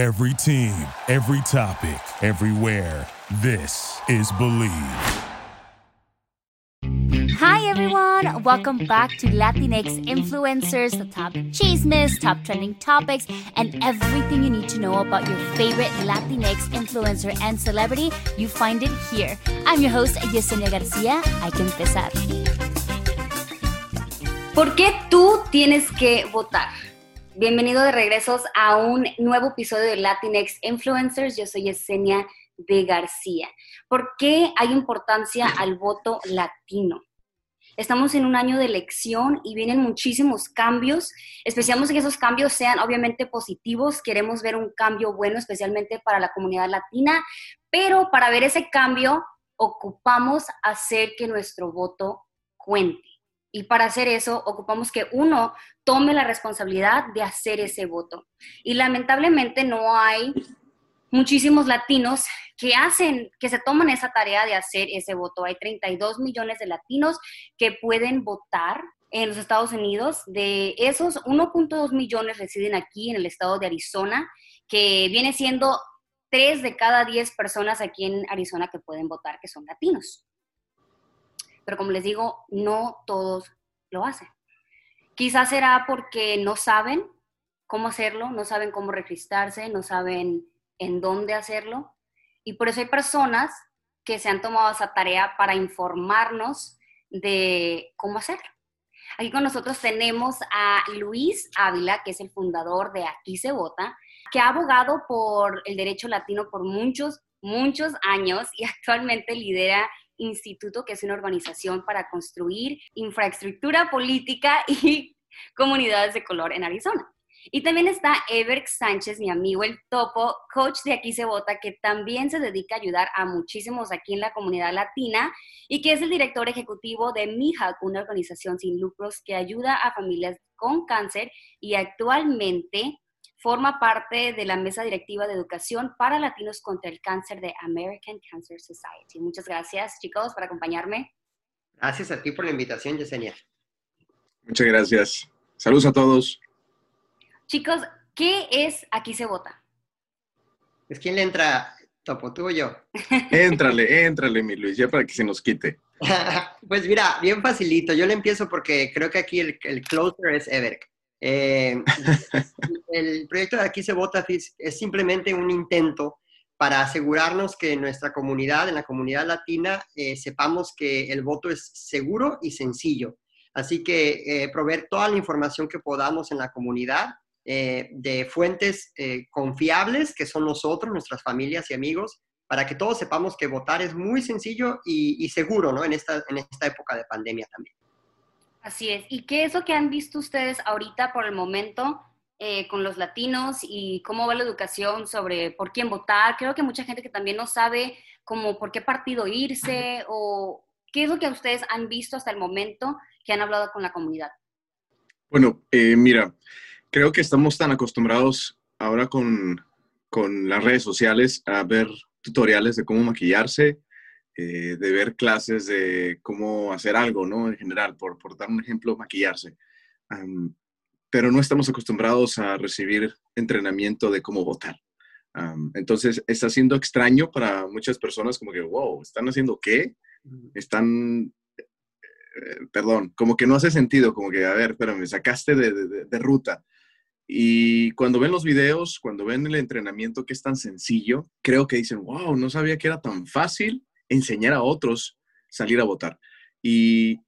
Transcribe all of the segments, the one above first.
Every team, every topic, everywhere. This is Believe. Hi everyone, welcome back to Latinx Influencers, the top chismes, top trending topics, and everything you need to know about your favorite Latinx influencer and celebrity. You find it here. I'm your host, Yesenia García. Hay que empezar. ¿Por qué tú tienes que votar? Bienvenido de regresos a un nuevo episodio de Latinx Influencers. Yo soy Yesenia de García. ¿Por qué hay importancia al voto latino? Estamos en un año de elección y vienen muchísimos cambios. Esperamos que esos cambios sean obviamente positivos. Queremos ver un cambio bueno, especialmente para la comunidad latina, pero para ver ese cambio ocupamos hacer que nuestro voto cuente. Y para hacer eso, ocupamos que uno tome la responsabilidad de hacer ese voto. Y lamentablemente no hay muchísimos latinos que hacen, que se toman esa tarea de hacer ese voto. Hay 32 millones de latinos que pueden votar en los Estados Unidos. De esos, 1.2 millones residen aquí en el estado de Arizona, que viene siendo 3 de cada 10 personas aquí en Arizona que pueden votar que son latinos. Pero como les digo, no todos lo hacen. Quizás será porque no saben cómo hacerlo, no saben cómo registrarse, no saben en dónde hacerlo. Y por eso hay personas que se han tomado esa tarea para informarnos de cómo hacerlo. Aquí con nosotros tenemos a Luis Ávila, que es el fundador de Aquí se vota, que ha abogado por el derecho latino por muchos, muchos años y actualmente lidera Instituto, que es una organización para construir infraestructura política y comunidades de color en Arizona. Y también está Ever Sánchez, mi amigo el topo, coach de Aquí se vota, que también se dedica a ayudar a muchísimos aquí en la comunidad latina y que es el director ejecutivo de MIHAC, una organización sin lucros que ayuda a familias con cáncer y actualmente forma parte de la mesa directiva de educación para latinos contra el cáncer de American Cancer Society. Muchas gracias, chicos, por acompañarme. Gracias a ti por la invitación, Yesenia. Muchas gracias. Saludos a todos. Chicos, ¿qué es Aquí se vota? ¿Es quién le entra, Topo, tú o yo? Éntrale, éntrale, mi Luis, ya para que se nos quite. pues mira, bien facilito. Yo le empiezo porque creo que aquí el, closer es Everk. Eh, el proyecto de Aquí se vota es simplemente un intento para asegurarnos que en nuestra comunidad, en la comunidad latina, eh, sepamos que el voto es seguro y sencillo. Así que eh, proveer toda la información que podamos en la comunidad de fuentes confiables, que son nosotros, nuestras familias y amigos, para que todos sepamos que votar es muy sencillo y, seguro, ¿no? En esta, en esta época de pandemia también. Así es. ¿Y qué es lo que han visto ustedes ahorita por el momento eh, con los latinos y cómo va la educación sobre por quién votar? Creo que mucha gente que también no sabe como por qué partido irse o qué es lo que ustedes han visto hasta el momento que han hablado con la comunidad. Bueno, mira, creo que estamos tan acostumbrados ahora con, con las redes sociales a ver tutoriales de cómo maquillarse, eh, de ver clases de cómo hacer algo, ¿no? En general, por, por dar un ejemplo, maquillarse. pero no estamos acostumbrados a recibir entrenamiento de cómo votar. entonces, está siendo extraño para muchas personas como que, wow, ¿están haciendo qué? Están eh, perdón, como que no hace sentido, como que, a ver, pero me sacaste de, de, de, ruta. Y cuando ven los videos, cuando ven el entrenamiento que es tan sencillo, creo que dicen, wow, no sabía que era tan fácil enseñar a otros salir a votar. Y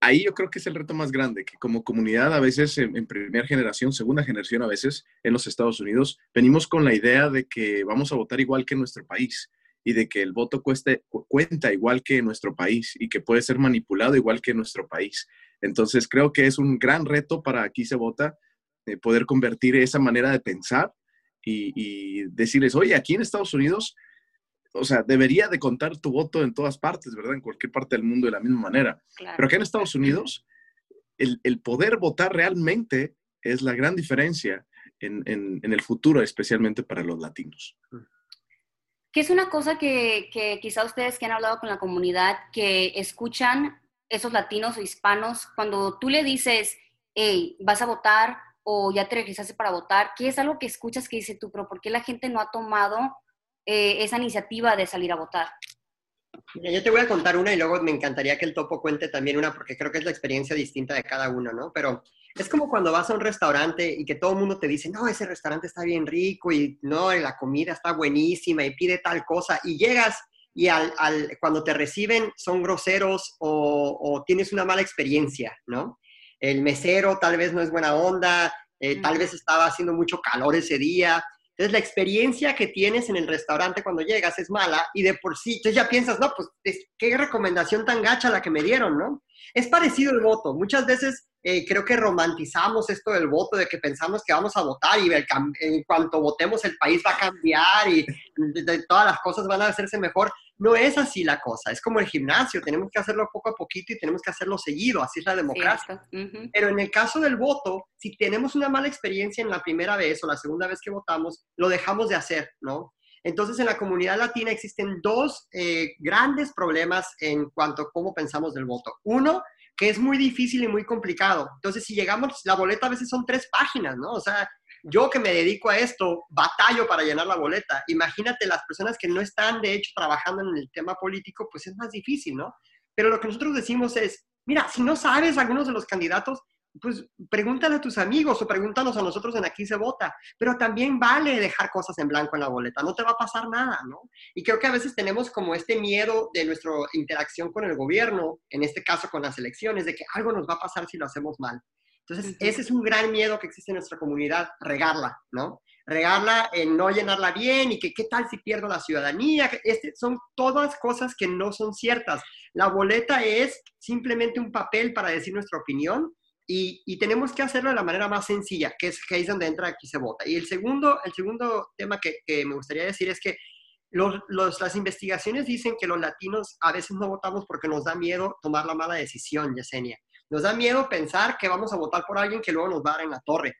ahí yo creo que es el reto más grande, que como comunidad a veces en, primera generación, segunda generación a veces en los Estados Unidos, venimos con la idea de que vamos a votar igual que en nuestro país y de que el voto cueste, cuenta igual que en nuestro país y que puede ser manipulado igual que en nuestro país. Entonces creo que es un gran reto para aquí se vota poder convertir esa manera de pensar y, decirles, oye, aquí en Estados Unidos, o sea, debería de contar tu voto en todas partes, ¿verdad? En cualquier parte del mundo de la misma manera. Pero aquí en Estados Unidos, el, poder votar realmente es la gran diferencia en, el futuro, especialmente para los latinos. ¿Qué es una cosa que, que quizá ustedes que han hablado con la comunidad, que escuchan esos latinos o hispanos, cuando tú le dices, hey, vas a votar, o ya te registraste para votar? ¿Qué es algo que escuchas que dice tú, pero por qué la gente no ha tomado eh, esa iniciativa de salir a votar? yo te voy a contar una y luego me encantaría que el topo cuente también una porque creo que es la experiencia distinta de cada uno, ¿no? Pero es como cuando vas a un restaurante y que todo el mundo te dice, no, ese restaurante está bien rico y no, la comida está buenísima y pide tal cosa y llegas y al, cuando te reciben son groseros o, tienes una mala experiencia, ¿no? El mesero tal vez no es buena onda, eh, tal vez estaba haciendo mucho calor ese día entonces, la experiencia que tienes en el restaurante cuando llegas es mala y de por sí, entonces ya piensas, no, pues qué recomendación tan gacha la que me dieron, ¿no? Es parecido el voto. Muchas veces eh, creo que romantizamos esto del voto, de que pensamos que vamos a votar y en cuanto votemos el país va a cambiar y todas las cosas van a hacerse mejor. No es así la cosa, es como el gimnasio, tenemos que hacerlo poco a poquito y tenemos que hacerlo seguido, así es la democracia. Pero en el caso del voto, si tenemos una mala experiencia en la primera vez o la segunda vez que votamos, lo dejamos de hacer, ¿no? Entonces, en la comunidad latina existen dos eh, grandes problemas en cuanto a cómo pensamos del voto. Uno, que es muy difícil y muy complicado. Entonces, si llegamos, la boleta a veces son tres páginas, ¿no? O sea, yo que me dedico a esto, batallo para llenar la boleta. Imagínate las personas que no están, de hecho, trabajando en el tema político, pues es más difícil, ¿no? Pero lo que nosotros decimos es, mira, si no sabes algunos de los candidatos, pues pregúntale a tus amigos o pregúntanos a nosotros en Aquí se vota. Pero también vale dejar cosas en blanco en la boleta, no te va a pasar nada, ¿no? Y creo que a veces tenemos como este miedo de nuestra interacción con el gobierno, en este caso con las elecciones, de que algo nos va a pasar si lo hacemos mal. Entonces, ese es un gran miedo que existe en nuestra comunidad, regarla, ¿no? Regarla en no llenarla bien y que qué tal si pierdo la ciudadanía. Este, son todas cosas que no son ciertas. La boleta es simplemente un papel para decir nuestra opinión y, tenemos que hacerlo de la manera más sencilla, que es, que es donde entra aquí se vota. Y el segundo, el segundo tema que, me gustaría decir es que los, las investigaciones dicen que los latinos a veces no votamos porque nos da miedo tomar la mala decisión, Yesenia. Nos da miedo pensar que vamos a votar por alguien que luego nos va a dar en la torre.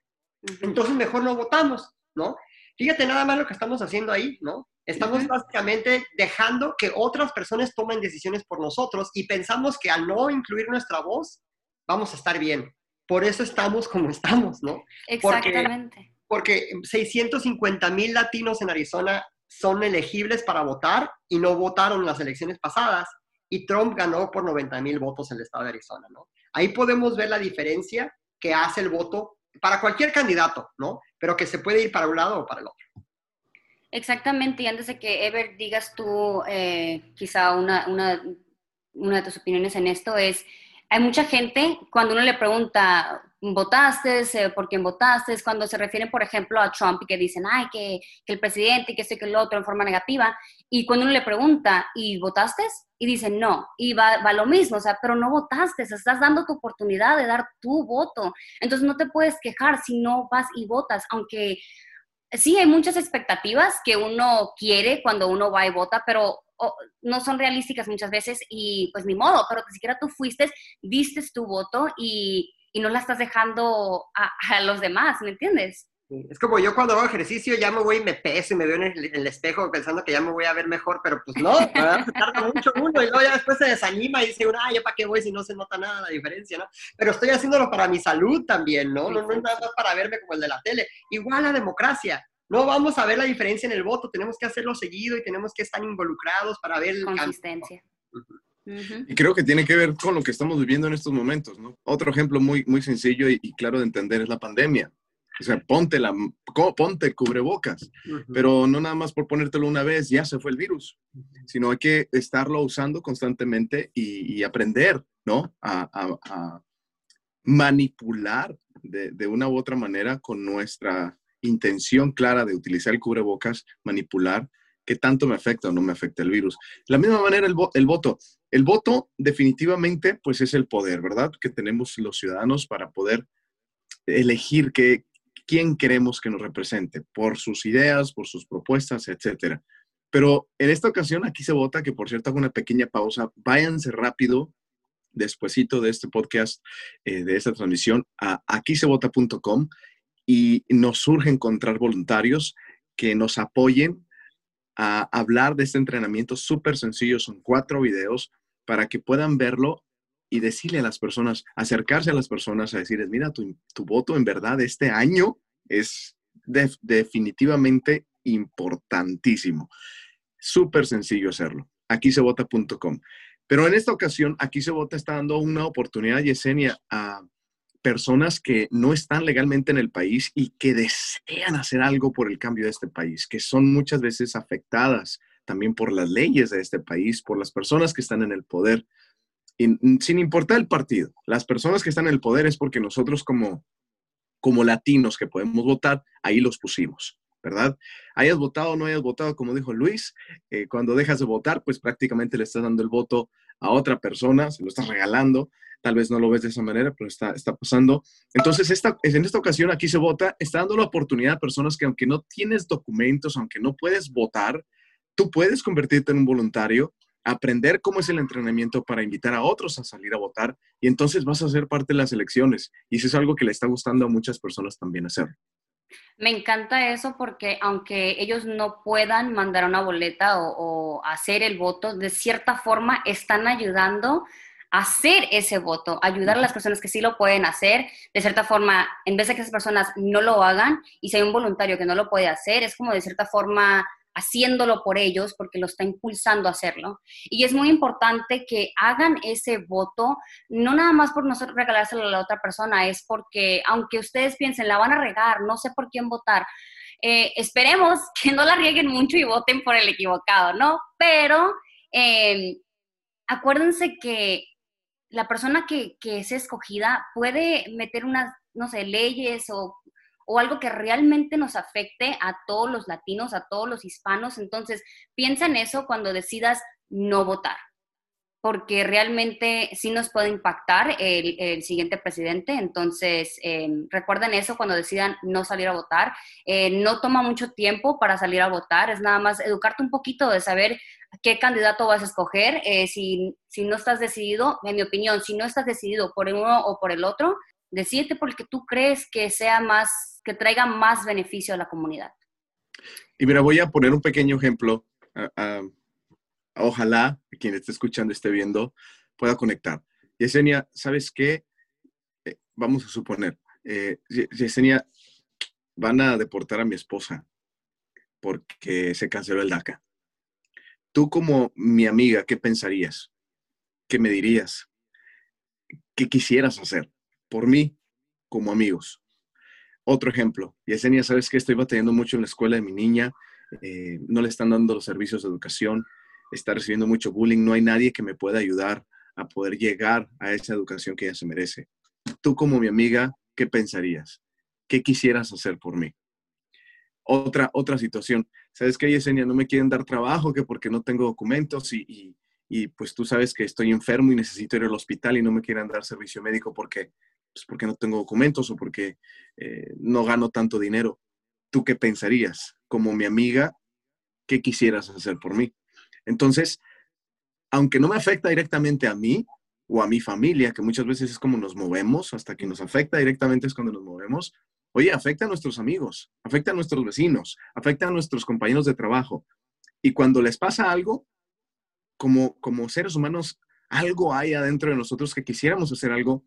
Entonces mejor no votamos, ¿no? Fíjate nada más lo que estamos haciendo ahí, ¿no? Estamos básicamente dejando que otras personas tomen decisiones por nosotros y pensamos que al no incluir nuestra voz, vamos a estar bien por eso estamos como estamos, ¿no? Exactamente. Porque, 650 mil latinos en Arizona son elegibles para votar y no votaron en las elecciones pasadas y Trump ganó por 90 mil votos en el estado de Arizona, ¿no? Ahí podemos ver la diferencia que hace el voto para cualquier candidato, ¿no? Pero que se puede ir para un lado o para el otro. Exactamente, y antes de que Ever digas tú eh, quizá una, de tus opiniones en esto es, hay mucha gente, cuando uno le pregunta, ¿votaste? Eh, ¿Por quién votaste? Cuando se refieren, por ejemplo, a Trump y que dicen, ay, que, el presidente, que este, que el otro, en forma negativa. Y cuando uno le pregunta, ¿y votaste? Y dicen, no. Y va, va lo mismo, o sea, pero no votaste, estás dando tu oportunidad de dar tu voto. Entonces no te puedes quejar si no vas y votas, aunque sí hay muchas expectativas que uno quiere cuando uno va y vota, pero no son realísticas muchas veces y pues ni modo, pero que siquiera tú fuiste, diste tu voto y, no la estás dejando a, los demás, ¿me entiendes? Es como yo cuando hago ejercicio ya me voy y me peso y me veo en el, espejo pensando que ya me voy a ver mejor, pero pues no, tarda mucho uno y luego ya después se desanima y dice, ah, ya para qué voy si no se nota nada la diferencia, ¿no? Pero estoy haciéndolo para mi salud también, ¿no? No, no es nada más para verme como el de la tele. Igual la democracia no vamos a ver la diferencia en el voto, tenemos que hacerlo seguido y tenemos que estar involucrados para ver el Consistencia. Y creo que tiene que ver con lo que estamos viviendo en estos momentos, ¿no? Otro ejemplo muy, muy sencillo y, claro de entender es la pandemia. O sea, ponte, la, ponte el cubrebocas, pero no nada más por ponértelo una vez, ya se fue el virus, sino hay que estarlo usando constantemente y, aprender, ¿no? A, manipular de, de, una u otra manera con nuestra intención clara de utilizar el cubrebocas, manipular, qué tanto me afecta o no me afecta el virus. De la misma manera el, el voto. El voto definitivamente pues es el poder, ¿verdad? Que tenemos los ciudadanos para poder elegir que, quién queremos que nos represente por sus ideas, por sus propuestas, etcétera. Pero en esta ocasión aquí se vota, que por cierto hago una pequeña pausa, váyanse rápido despuesito de este podcast, eh, de esta transmisión, a aquisevota.com y nos surge encontrar voluntarios que nos apoyen a hablar de este entrenamiento súper sencillo. Son cuatro videos para que puedan verlo y decirle a las personas, acercarse a las personas a decirles, mira, tu, voto en verdad este año es definitivamente importantísimo. Súper sencillo hacerlo. Aquí se vota.com. Pero en esta ocasión, aquí se vota está dando una oportunidad, Yesenia, a personas que no están legalmente en el país y que desean hacer algo por el cambio de este país, que son muchas veces afectadas también por las leyes de este país, por las personas que están en el poder, sin importar el partido. Las personas que están en el poder es porque nosotros como, como latinos que podemos votar, ahí los pusimos. ¿Verdad? Hayas votado o no hayas votado, como dijo Luis, eh, cuando dejas de votar, pues prácticamente le estás dando el voto a otra persona, se lo estás regalando, tal vez no lo ves de esa manera, pero está, está pasando. Entonces, esta, en esta ocasión aquí se vota, está dando la oportunidad a personas que aunque no tienes documentos, aunque no puedes votar, tú puedes convertirte en un voluntario, aprender cómo es el entrenamiento para invitar a otros a salir a votar y entonces vas a ser parte de las elecciones. Y eso es algo que le está gustando a muchas personas también hacer. Me encanta eso porque aunque ellos no puedan mandar una boleta o, hacer el voto, de cierta forma están ayudando a hacer ese voto, ayudar a las personas que sí lo pueden hacer. De cierta forma, en vez de que esas personas no lo hagan y si hay un voluntario que no lo puede hacer, es como de cierta forma haciéndolo por ellos porque lo está impulsando a hacerlo. Y es muy importante que hagan ese voto, no nada más por nosotros regalárselo a la otra persona, es porque aunque ustedes piensen, la van a regar, no sé por quién votar, eh, esperemos que no la rieguen mucho y voten por el equivocado, ¿no? Pero em, acuérdense que la persona que, que es escogida puede meter unas, no sé, leyes o o algo que realmente nos afecte a todos los latinos, a todos los hispanos. Entonces, piensa en eso cuando decidas no votar, porque realmente sí nos puede impactar el, siguiente presidente. Entonces, em, recuerden eso cuando decidan no salir a votar. Eh, no toma mucho tiempo para salir a votar, es nada más educarte un poquito de saber qué candidato vas a escoger. Eh, si, si no estás decidido, en mi opinión, si no estás decidido por uno o por el otro, decídete porque tú crees que sea más que traiga más beneficio a la comunidad. Y mira, voy a poner un pequeño ejemplo. ojalá quien esté escuchando, esté viendo, pueda conectar. Yesenia, ¿sabes qué? Eh, vamos a suponer, eh, Yesenia, van a deportar a mi esposa porque se canceló el DACA. Tú como mi amiga, ¿qué pensarías? ¿Qué me dirías? ¿Qué quisieras hacer por mí como amigos? Otro ejemplo, Yesenia, ¿sabes que Estoy batallando mucho en la escuela de mi niña, eh, no le están dando los servicios de educación, está recibiendo mucho bullying, no hay nadie que me pueda ayudar a poder llegar a esa educación que ella se merece. Tú como mi amiga, ¿qué pensarías? ¿Qué quisieras hacer por mí? Otra, otra situación, ¿sabes qué, Yesenia? No me quieren dar trabajo, que porque no tengo documentos y, y pues tú sabes que estoy enfermo y necesito ir al hospital y no me quieren dar servicio médico porque pues, porque no tengo documentos o porque eh, no gano tanto dinero. ¿Tú qué pensarías? Como mi amiga, ¿qué quisieras hacer por mí? Entonces, aunque no me afecta directamente a mí o a mi familia, que muchas veces es como nos movemos, hasta que nos afecta directamente es cuando nos movemos, oye, afecta a nuestros amigos, afecta a nuestros vecinos, afecta a nuestros compañeros de trabajo. Y cuando les pasa algo, como, como seres humanos, algo hay adentro de nosotros que quisiéramos hacer algo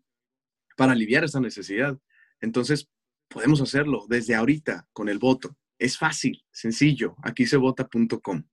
para aliviar esa necesidad. Entonces, podemos hacerlo desde ahorita con el voto. Es fácil, sencillo, aquí se vota.com.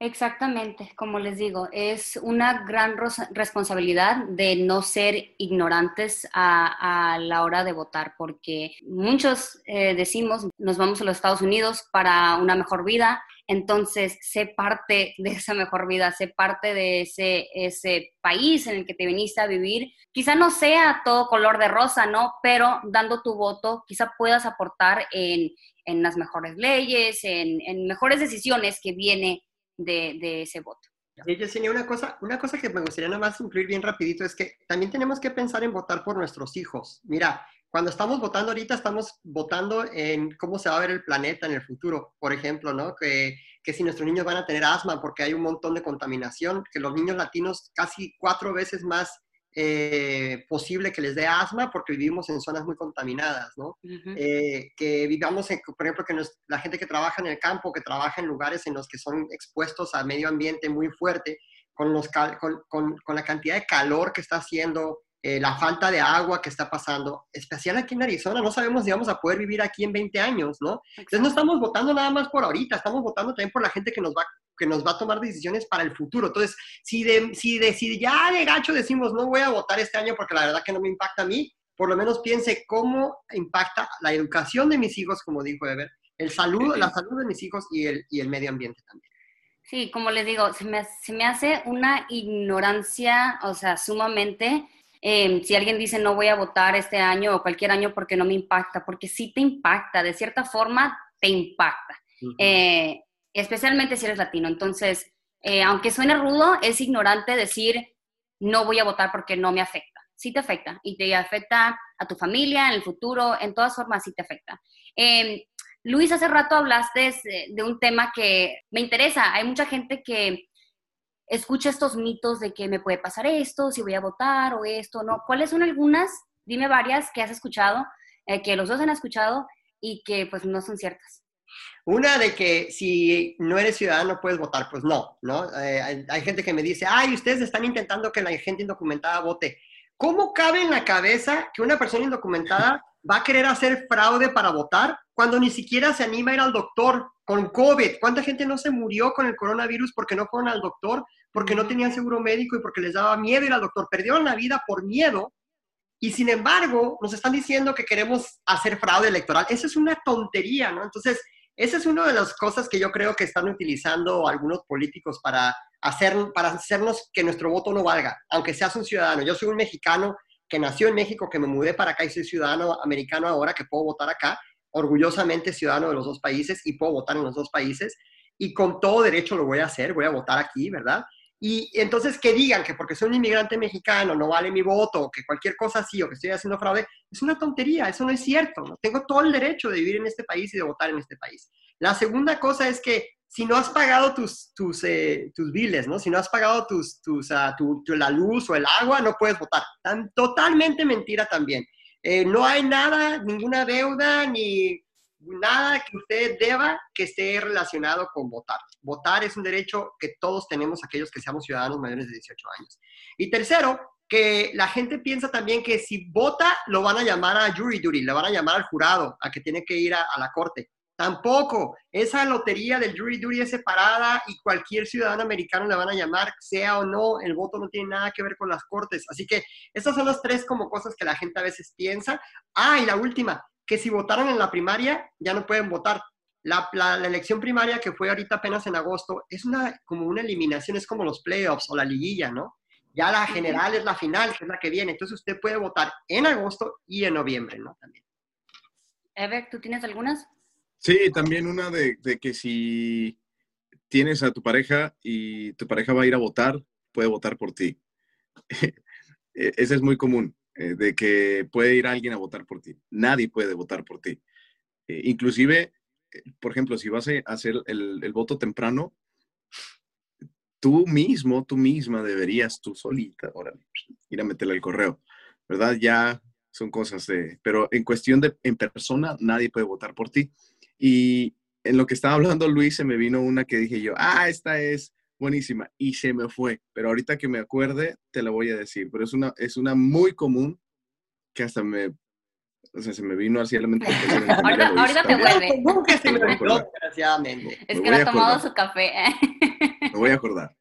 Exactamente, como les digo, es una gran responsabilidad de no ser ignorantes a, la hora de votar, porque muchos eh, decimos, nos vamos a los Estados Unidos para una mejor vida, entonces sé parte de esa mejor vida, sé parte de ese, ese país en el que te viniste a vivir. Quizá no sea todo color de rosa, ¿no? Pero dando tu voto, quizá puedas aportar en, en las mejores leyes, en, en mejores decisiones que viene de, ese voto. Sí, Yesenia, una cosa, una cosa que me gustaría nada más incluir bien rapidito es que también tenemos que pensar en votar por nuestros hijos. Mira, cuando estamos votando ahorita, estamos votando en cómo se va a ver el planeta en el futuro. Por ejemplo, ¿no? Que, que si nuestros niños van a tener asma porque hay un montón de contaminación, que los niños latinos casi cuatro veces más eh, posible que les dé asma porque vivimos en zonas muy contaminadas, ¿no? Eh, que vivamos, en, por ejemplo, que la gente que trabaja en el campo, que trabaja en lugares en los que son expuestos a medio ambiente muy fuerte, con, los, con, con, con la cantidad de calor que está haciendo, eh, la falta de agua que está pasando, especial aquí en Arizona, no sabemos si vamos a poder vivir aquí en 20 años, ¿no? Entonces no estamos votando nada más por ahorita, estamos votando también por la gente que nos va, que nos va a tomar decisiones para el futuro. Entonces, si, de, si, de, si ya de gacho decimos no voy a votar este año porque la verdad que no me impacta a mí, por lo menos piense cómo impacta la educación de mis hijos, como dijo Ever, el salud, la salud de mis hijos y el, y el medio ambiente también. Sí, como les digo, se me, se me hace una ignorancia, o sea, sumamente Em, si alguien dice no voy a votar este año o cualquier año porque no me impacta, porque sí te impacta, de cierta forma te impacta, eh, especialmente si eres latino. Entonces, eh, aunque suene rudo, es ignorante decir no voy a votar porque no me afecta. Sí te afecta y te afecta a tu familia, en el futuro, en todas formas sí te afecta. Em, Luis, hace rato hablaste de un tema que me interesa. Hay mucha gente que escucha estos mitos de que me puede pasar esto, si voy a votar o esto, ¿no? ¿Cuáles son algunas? Dime varias que has escuchado, eh, que los dos han escuchado y que pues no son ciertas. Una de que si no eres ciudadano puedes votar, pues no, ¿no? Eh, hay, gente que me dice, ay, ustedes están intentando que la gente indocumentada vote. ¿Cómo cabe en la cabeza que una persona indocumentada va a querer hacer fraude para votar cuando ni siquiera se anima a ir al doctor con COVID? ¿Cuánta gente no se murió con el coronavirus porque no fueron al doctor? porque no tenían seguro médico y porque les daba miedo ir al doctor. Perdieron la vida por miedo y sin embargo nos están diciendo que queremos hacer fraude electoral. Eso es una tontería, ¿no? Entonces, esa es una de las cosas que yo creo que están utilizando algunos políticos para, hacer, para hacernos que nuestro voto no valga, aunque seas un ciudadano. Yo soy un mexicano que nació en México, que me mudé para acá y soy ciudadano americano ahora, que puedo votar acá, orgullosamente ciudadano de los dos países y puedo votar en los dos países. Y con todo derecho lo voy a hacer, voy a votar aquí, ¿verdad? Y entonces que digan que porque soy un inmigrante mexicano no vale mi voto, o que cualquier cosa así, o que estoy haciendo fraude, es una tontería, eso no es cierto. ¿no? Tengo todo el derecho de vivir en este país y de votar en este país. La segunda cosa es que si no has pagado tus, tus, eh, tus biles, ¿no? si no has pagado tus, tus, uh, tu, la luz o el agua, no puedes votar. Tan, totalmente mentira también. Eh, no hay nada, ninguna deuda, ni nada que usted deba que esté relacionado con votar. Votar es un derecho que todos tenemos aquellos que seamos ciudadanos mayores de 18 años. Y tercero, que la gente piensa también que si vota lo van a llamar a jury duty, le van a llamar al jurado, a que tiene que ir a, la corte. Tampoco, esa lotería del jury duty es separada y cualquier ciudadano americano le van a llamar, sea o no, el voto no tiene nada que ver con las cortes. Así que esas son las tres como cosas que la gente a veces piensa. Ah, y la última, que si votaron en la primaria ya no pueden votar. La, la, elección primaria que fue ahorita apenas en agosto es una, como una eliminación, es como los playoffs o la liguilla, ¿no? Ya la general es la final, que es la que viene. Entonces usted puede votar en agosto y en noviembre, ¿no? También. Ever, ¿tú tienes algunas? Sí, también una de, de que si tienes a tu pareja y tu pareja va a ir a votar, puede votar por ti. E, ese es muy común. Eh, de que puede ir alguien a votar por ti. Nadie puede votar por ti. Eh, inclusive, eh, por ejemplo, si vas a hacer el, voto temprano, tú mismo, tú misma deberías, tú solita, ahora ir a meterle el correo, ¿verdad? Ya son cosas de, pero en cuestión de, en persona, nadie puede votar por ti. Y en lo que estaba hablando Luis, se me vino una que dije yo, ah, esta es buenísima. Y se me fue. Pero ahorita que me acuerde, te la voy a decir. Pero es una, es una muy común que hasta me, o sea, se me vino así a la mente. ahorita, ahorita te vuelve. se me desgraciadamente. Es que no ha tomado su café. me voy a acordar.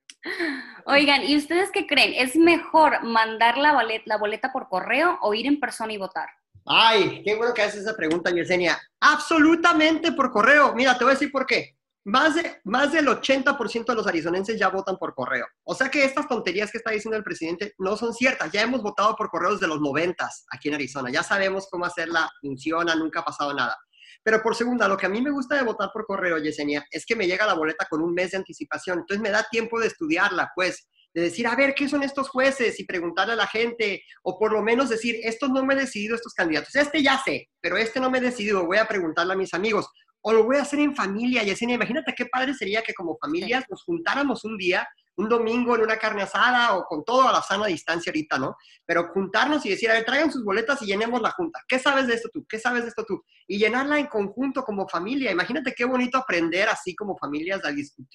Oigan, ¿y ustedes qué creen? ¿Es mejor mandar la boleta, la boleta por correo o ir en persona y votar? Ay, qué bueno que haces esa pregunta, Yesenia. Absolutamente por correo. Mira, te voy a decir por qué. Más, de, más del 80% de los arizonenses ya votan por correo. O sea que estas tonterías que está diciendo el presidente no son ciertas. Ya hemos votado por correo desde los 90 aquí en Arizona. Ya sabemos cómo hacerla, funciona, nunca ha pasado nada. Pero por segunda, lo que a mí me gusta de votar por correo, Yesenia, es que me llega la boleta con un mes de anticipación. Entonces me da tiempo de estudiarla, pues, de decir, a ver, ¿qué son estos jueces? Y preguntarle a la gente, o por lo menos decir, estos no me he decidido, estos candidatos. Este ya sé, pero este no me he decidido, voy a preguntarle a mis amigos o lo voy a hacer en familia, Yesenia. Imagínate qué padre sería que como familias nos juntáramos un día, un domingo en una carne asada o con todo a la sana distancia ahorita, ¿no? Pero juntarnos y decir, a ver, traigan sus boletas y llenemos la junta. ¿Qué sabes de esto tú? ¿Qué sabes de esto tú? Y llenarla en conjunto como familia. Imagínate qué bonito aprender así como familias la,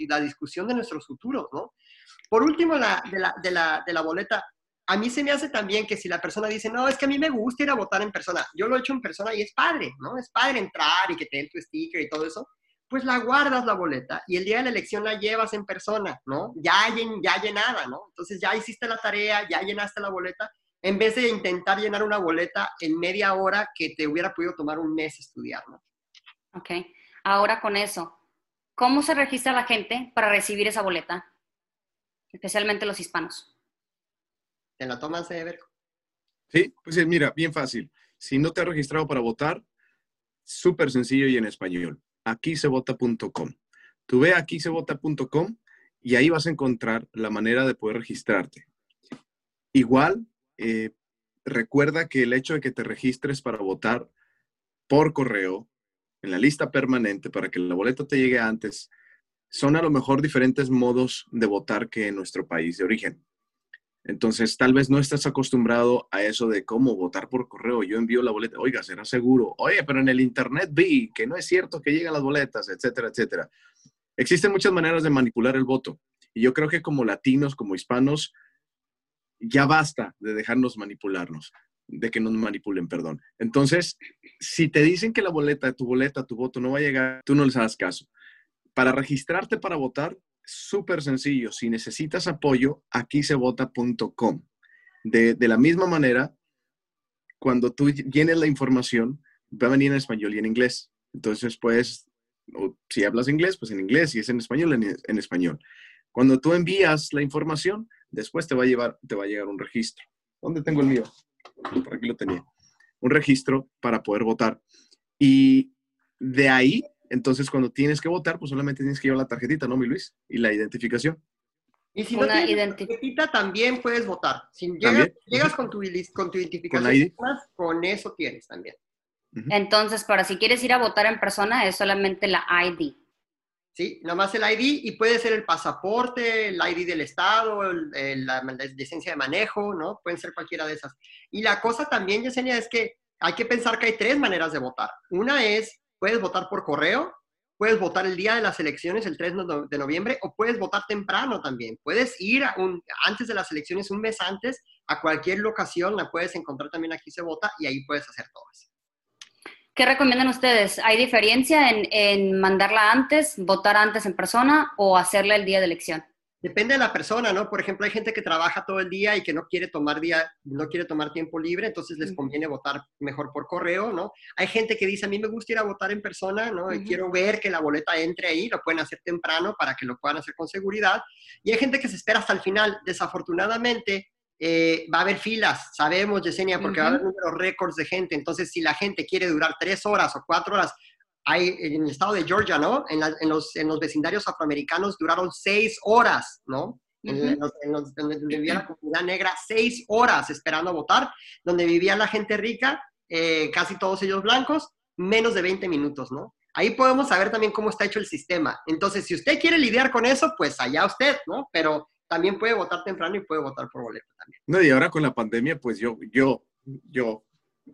la discusión de nuestros futuros, ¿no? Por último, la, de, la, de, la, de la boleta, a mí se me hace también que si la persona dice, no, es que a mí me gusta ir a votar en persona, yo lo he hecho en persona y es padre, ¿no? Es padre entrar y que te tu sticker y todo eso, pues la guardas la boleta y el día de la elección la llevas en persona, ¿no? Ya, ya llenada, ¿no? Entonces ya hiciste la tarea, ya llenaste la boleta, en vez de intentar llenar una boleta en media hora que te hubiera podido tomar un mes estudiar, ¿no? Ok, ahora con eso, ¿cómo se registra la gente para recibir esa boleta? Especialmente los hispanos. ¿Te la tomas, ver. Sí, pues mira, bien fácil. Si no te has registrado para votar, súper sencillo y en español aquisevota.com. Tú ve aquisevota.com y ahí vas a encontrar la manera de poder registrarte. Igual, eh, recuerda que el hecho de que te registres para votar por correo en la lista permanente para que la boleta te llegue antes, son a lo mejor diferentes modos de votar que en nuestro país de origen. Entonces, tal vez no estás acostumbrado a eso de cómo votar por correo. Yo envío la boleta, oiga, será seguro. Oye, pero en el Internet vi que no es cierto que llegan las boletas, etcétera, etcétera. Existen muchas maneras de manipular el voto. Y yo creo que como latinos, como hispanos, ya basta de dejarnos manipularnos, de que nos manipulen, perdón. Entonces, si te dicen que la boleta, tu boleta, tu voto no va a llegar, tú no les hagas caso. Para registrarte para votar, súper sencillo. Si necesitas apoyo, aquí se vota.com. De, la misma manera, cuando tú llenes la información, va a venir en español y en inglés. Entonces, pues, si hablas inglés, pues en inglés, si es en español, en, en, español. Cuando tú envías la información, después te va a llevar, te va a llegar un registro. ¿Dónde tengo el mío? Por aquí lo tenía. Un registro para poder votar. Y de ahí entonces, cuando tienes que votar, pues solamente tienes que llevar la tarjetita, ¿no, mi Luis? Y la identificación. Y si no tienes la tarjetita, también puedes votar. Si llegas, con, tu, con tu identificación, ¿Con, eso tienes también. Entonces, para si quieres ir a votar en persona, es solamente la ID. Sí, nomás el ID y puede ser el pasaporte, el ID del Estado, la, licencia de manejo, ¿no? Pueden ser cualquiera de esas. Y la cosa también, Yesenia, es que hay que pensar que hay tres maneras de votar. Una es Puedes votar por correo, puedes votar el día de las elecciones, el 3 de noviembre, o puedes votar temprano también. Puedes ir un, antes de las elecciones, un mes antes, a cualquier locación, la puedes encontrar también aquí se vota y ahí puedes hacer todo eso. ¿Qué recomiendan ustedes? ¿Hay diferencia en, en mandarla antes, votar antes en persona o hacerla el día de elección? Depende de la persona, ¿no? Por ejemplo, hay gente que trabaja todo el día y que no quiere tomar día, no quiere tomar tiempo libre, entonces les conviene votar mejor por correo, ¿no? Hay gente que dice, a mí me gusta ir a votar en persona, ¿no? Y quiero ver que la boleta entre ahí, lo pueden hacer temprano para que lo puedan hacer con seguridad. Y hay gente que se espera hasta el final. Desafortunadamente, eh, va a haber filas, sabemos, Yesenia, porque va a haber números récords de gente. Entonces, si la gente quiere durar tres horas o cuatro horas, hay en el estado de Georgia, ¿no? En, los, en los, vecindarios afroamericanos duraron seis horas, ¿no? en, los, donde vivía la comunidad negra, seis horas esperando a votar, donde vivía la gente rica, eh, casi todos ellos blancos, menos de 20 minutos, ¿no? Ahí podemos saber también cómo está hecho el sistema. Entonces, si usted quiere lidiar con eso, pues allá usted, ¿no? Pero también puede votar temprano y puede votar por boleto también. No, y ahora con la pandemia, pues yo, yo, yo,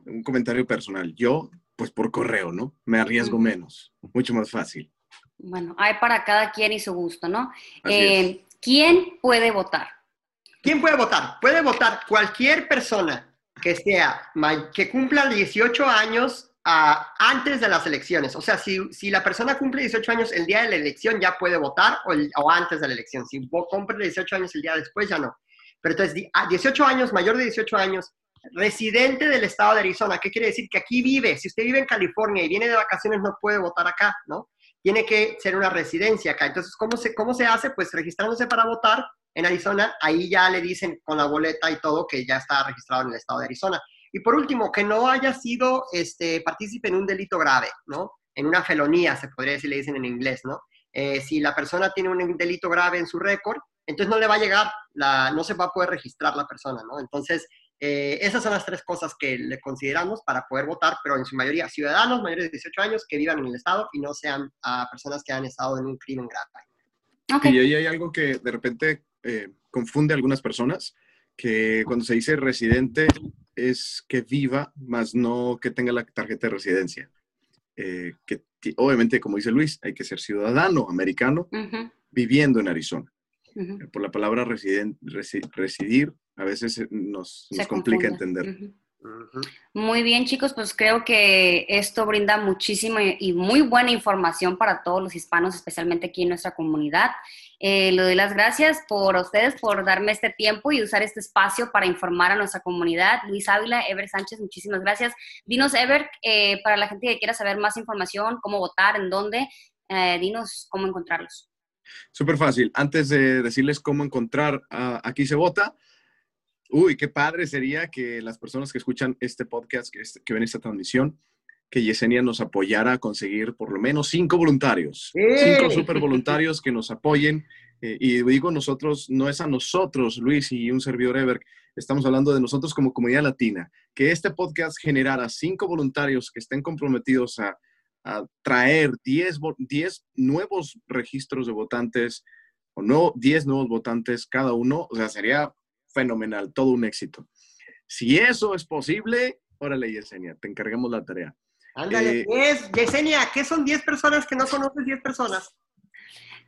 un comentario personal, yo pues por correo, ¿no? Me arriesgo menos, mucho más fácil. Bueno, hay para cada quien y su gusto, ¿no? Eh, ¿Quién puede votar? ¿Quién puede votar? Puede votar cualquier persona que sea, que cumpla 18 años ah, antes de las elecciones. O sea, si, si, la persona cumple 18 años el día de la elección, ya puede votar o, o antes de la elección. Si cumple 18 años el día después, ya no. Pero entonces, a 18 años, mayor de 18 años, residente del estado de Arizona. ¿Qué quiere decir? Que aquí vive. Si usted vive en California y viene de vacaciones, no puede votar acá, ¿no? Tiene que ser una residencia acá. Entonces, ¿cómo se, cómo se hace? Pues registrándose para votar en Arizona, ahí ya le dicen con la boleta y todo que ya está registrado en el estado de Arizona. Y por último, que no haya sido este, partícipe en un delito grave, ¿no? En una felonía, se podría decir, le dicen en inglés, ¿no? Eh, si la persona tiene un delito grave en su récord, entonces no le va a llegar, la, no se va a poder registrar la persona, ¿no? Entonces, eh, esas son las tres cosas que le consideramos para poder votar, pero en su mayoría ciudadanos mayores de 18 años que vivan en el Estado y no sean uh, personas que han estado en un crimen grave. Y ahí hay algo que de repente eh, confunde a algunas personas, que cuando se dice residente es que viva, más no que tenga la tarjeta de residencia. Eh, que obviamente, como dice Luis, hay que ser ciudadano americano viviendo en Arizona. por la palabra residir, a veces nos, nos complica entender. Muy bien, chicos, pues creo que esto brinda muchísima y muy buena información para todos los hispanos, especialmente aquí en nuestra comunidad. Eh, le doy las gracias por ustedes, por darme este tiempo y usar este espacio para informar a nuestra comunidad. Luis Ávila, Ever Sánchez, muchísimas gracias. Dinos, Ever, eh, para la gente que quiera saber más información, cómo votar, en dónde, eh, dinos cómo encontrarlos. Súper fácil. Antes de decirles cómo encontrar Aquí se vota, Uy, qué padre sería que las personas que escuchan este podcast, que, que ven esta transmisión, que Yesenia nos apoyara a conseguir por lo menos cinco voluntarios, cinco super voluntarios que nos apoyen. Eh, y digo nosotros, no es a nosotros, Luis y un servidor Ever, estamos hablando de nosotros como comunidad latina, que este podcast generara cinco voluntarios que estén comprometidos a, a traer 10, 10 nuevos registros de votantes o no 10 nuevos votantes cada uno, o sea, sería fenomenal, todo un éxito. Si eso es posible, órale, Yesenia, te encargamos la tarea. Ándale, eh, Yesenia, ¿qué son 10 personas que no conoces 10 personas?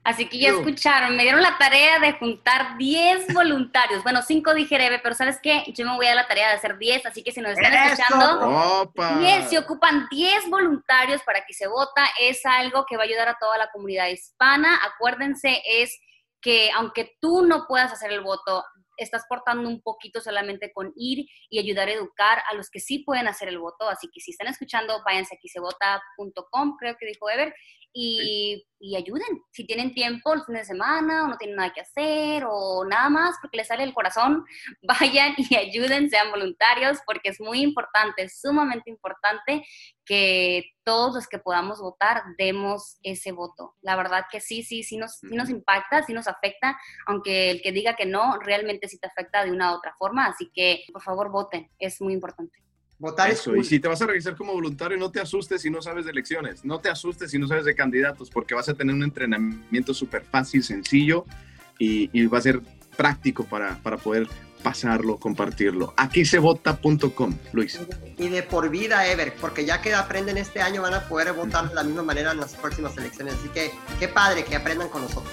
Así que ya escucharon, me dieron la tarea de juntar 10 voluntarios. Bueno, 5 dije, pero ¿sabes qué? Yo me voy a la tarea de hacer 10, así que si nos están escuchando, 10, si ocupan 10 voluntarios para que se vota, es algo que va a ayudar a toda la comunidad hispana. Acuérdense, es que aunque tú no puedas hacer el voto, estás portando un poquito solamente con ir y ayudar a educar a los que sí pueden hacer el voto. Así que si están escuchando, váyanse aquí sebota.com, creo que dijo Ever, y, y, ayuden. Si tienen tiempo el fin de semana o no tienen nada que hacer o nada más porque les sale el corazón, vayan y ayuden, sean voluntarios, porque es muy importante, es sumamente importante que todos los que podamos votar demos ese voto. La verdad que sí, sí, sí nos, sí nos impacta, sí nos afecta, aunque el que diga que no, realmente sí te afecta de una u otra forma. Así que, por favor, voten, es muy importante. Votar Eso, y si te vas a registrar como voluntario, no te asustes si no sabes de elecciones, no te asustes si no sabes de candidatos, porque vas a tener un entrenamiento súper fácil, sencillo y, va a ser práctico para, para poder pasarlo, compartirlo. Aquí se vota.com, Luis. Y de por vida, Ever, porque ya que aprenden este año van a poder votar de la misma manera en las próximas elecciones. Así que qué padre que aprendan con nosotros.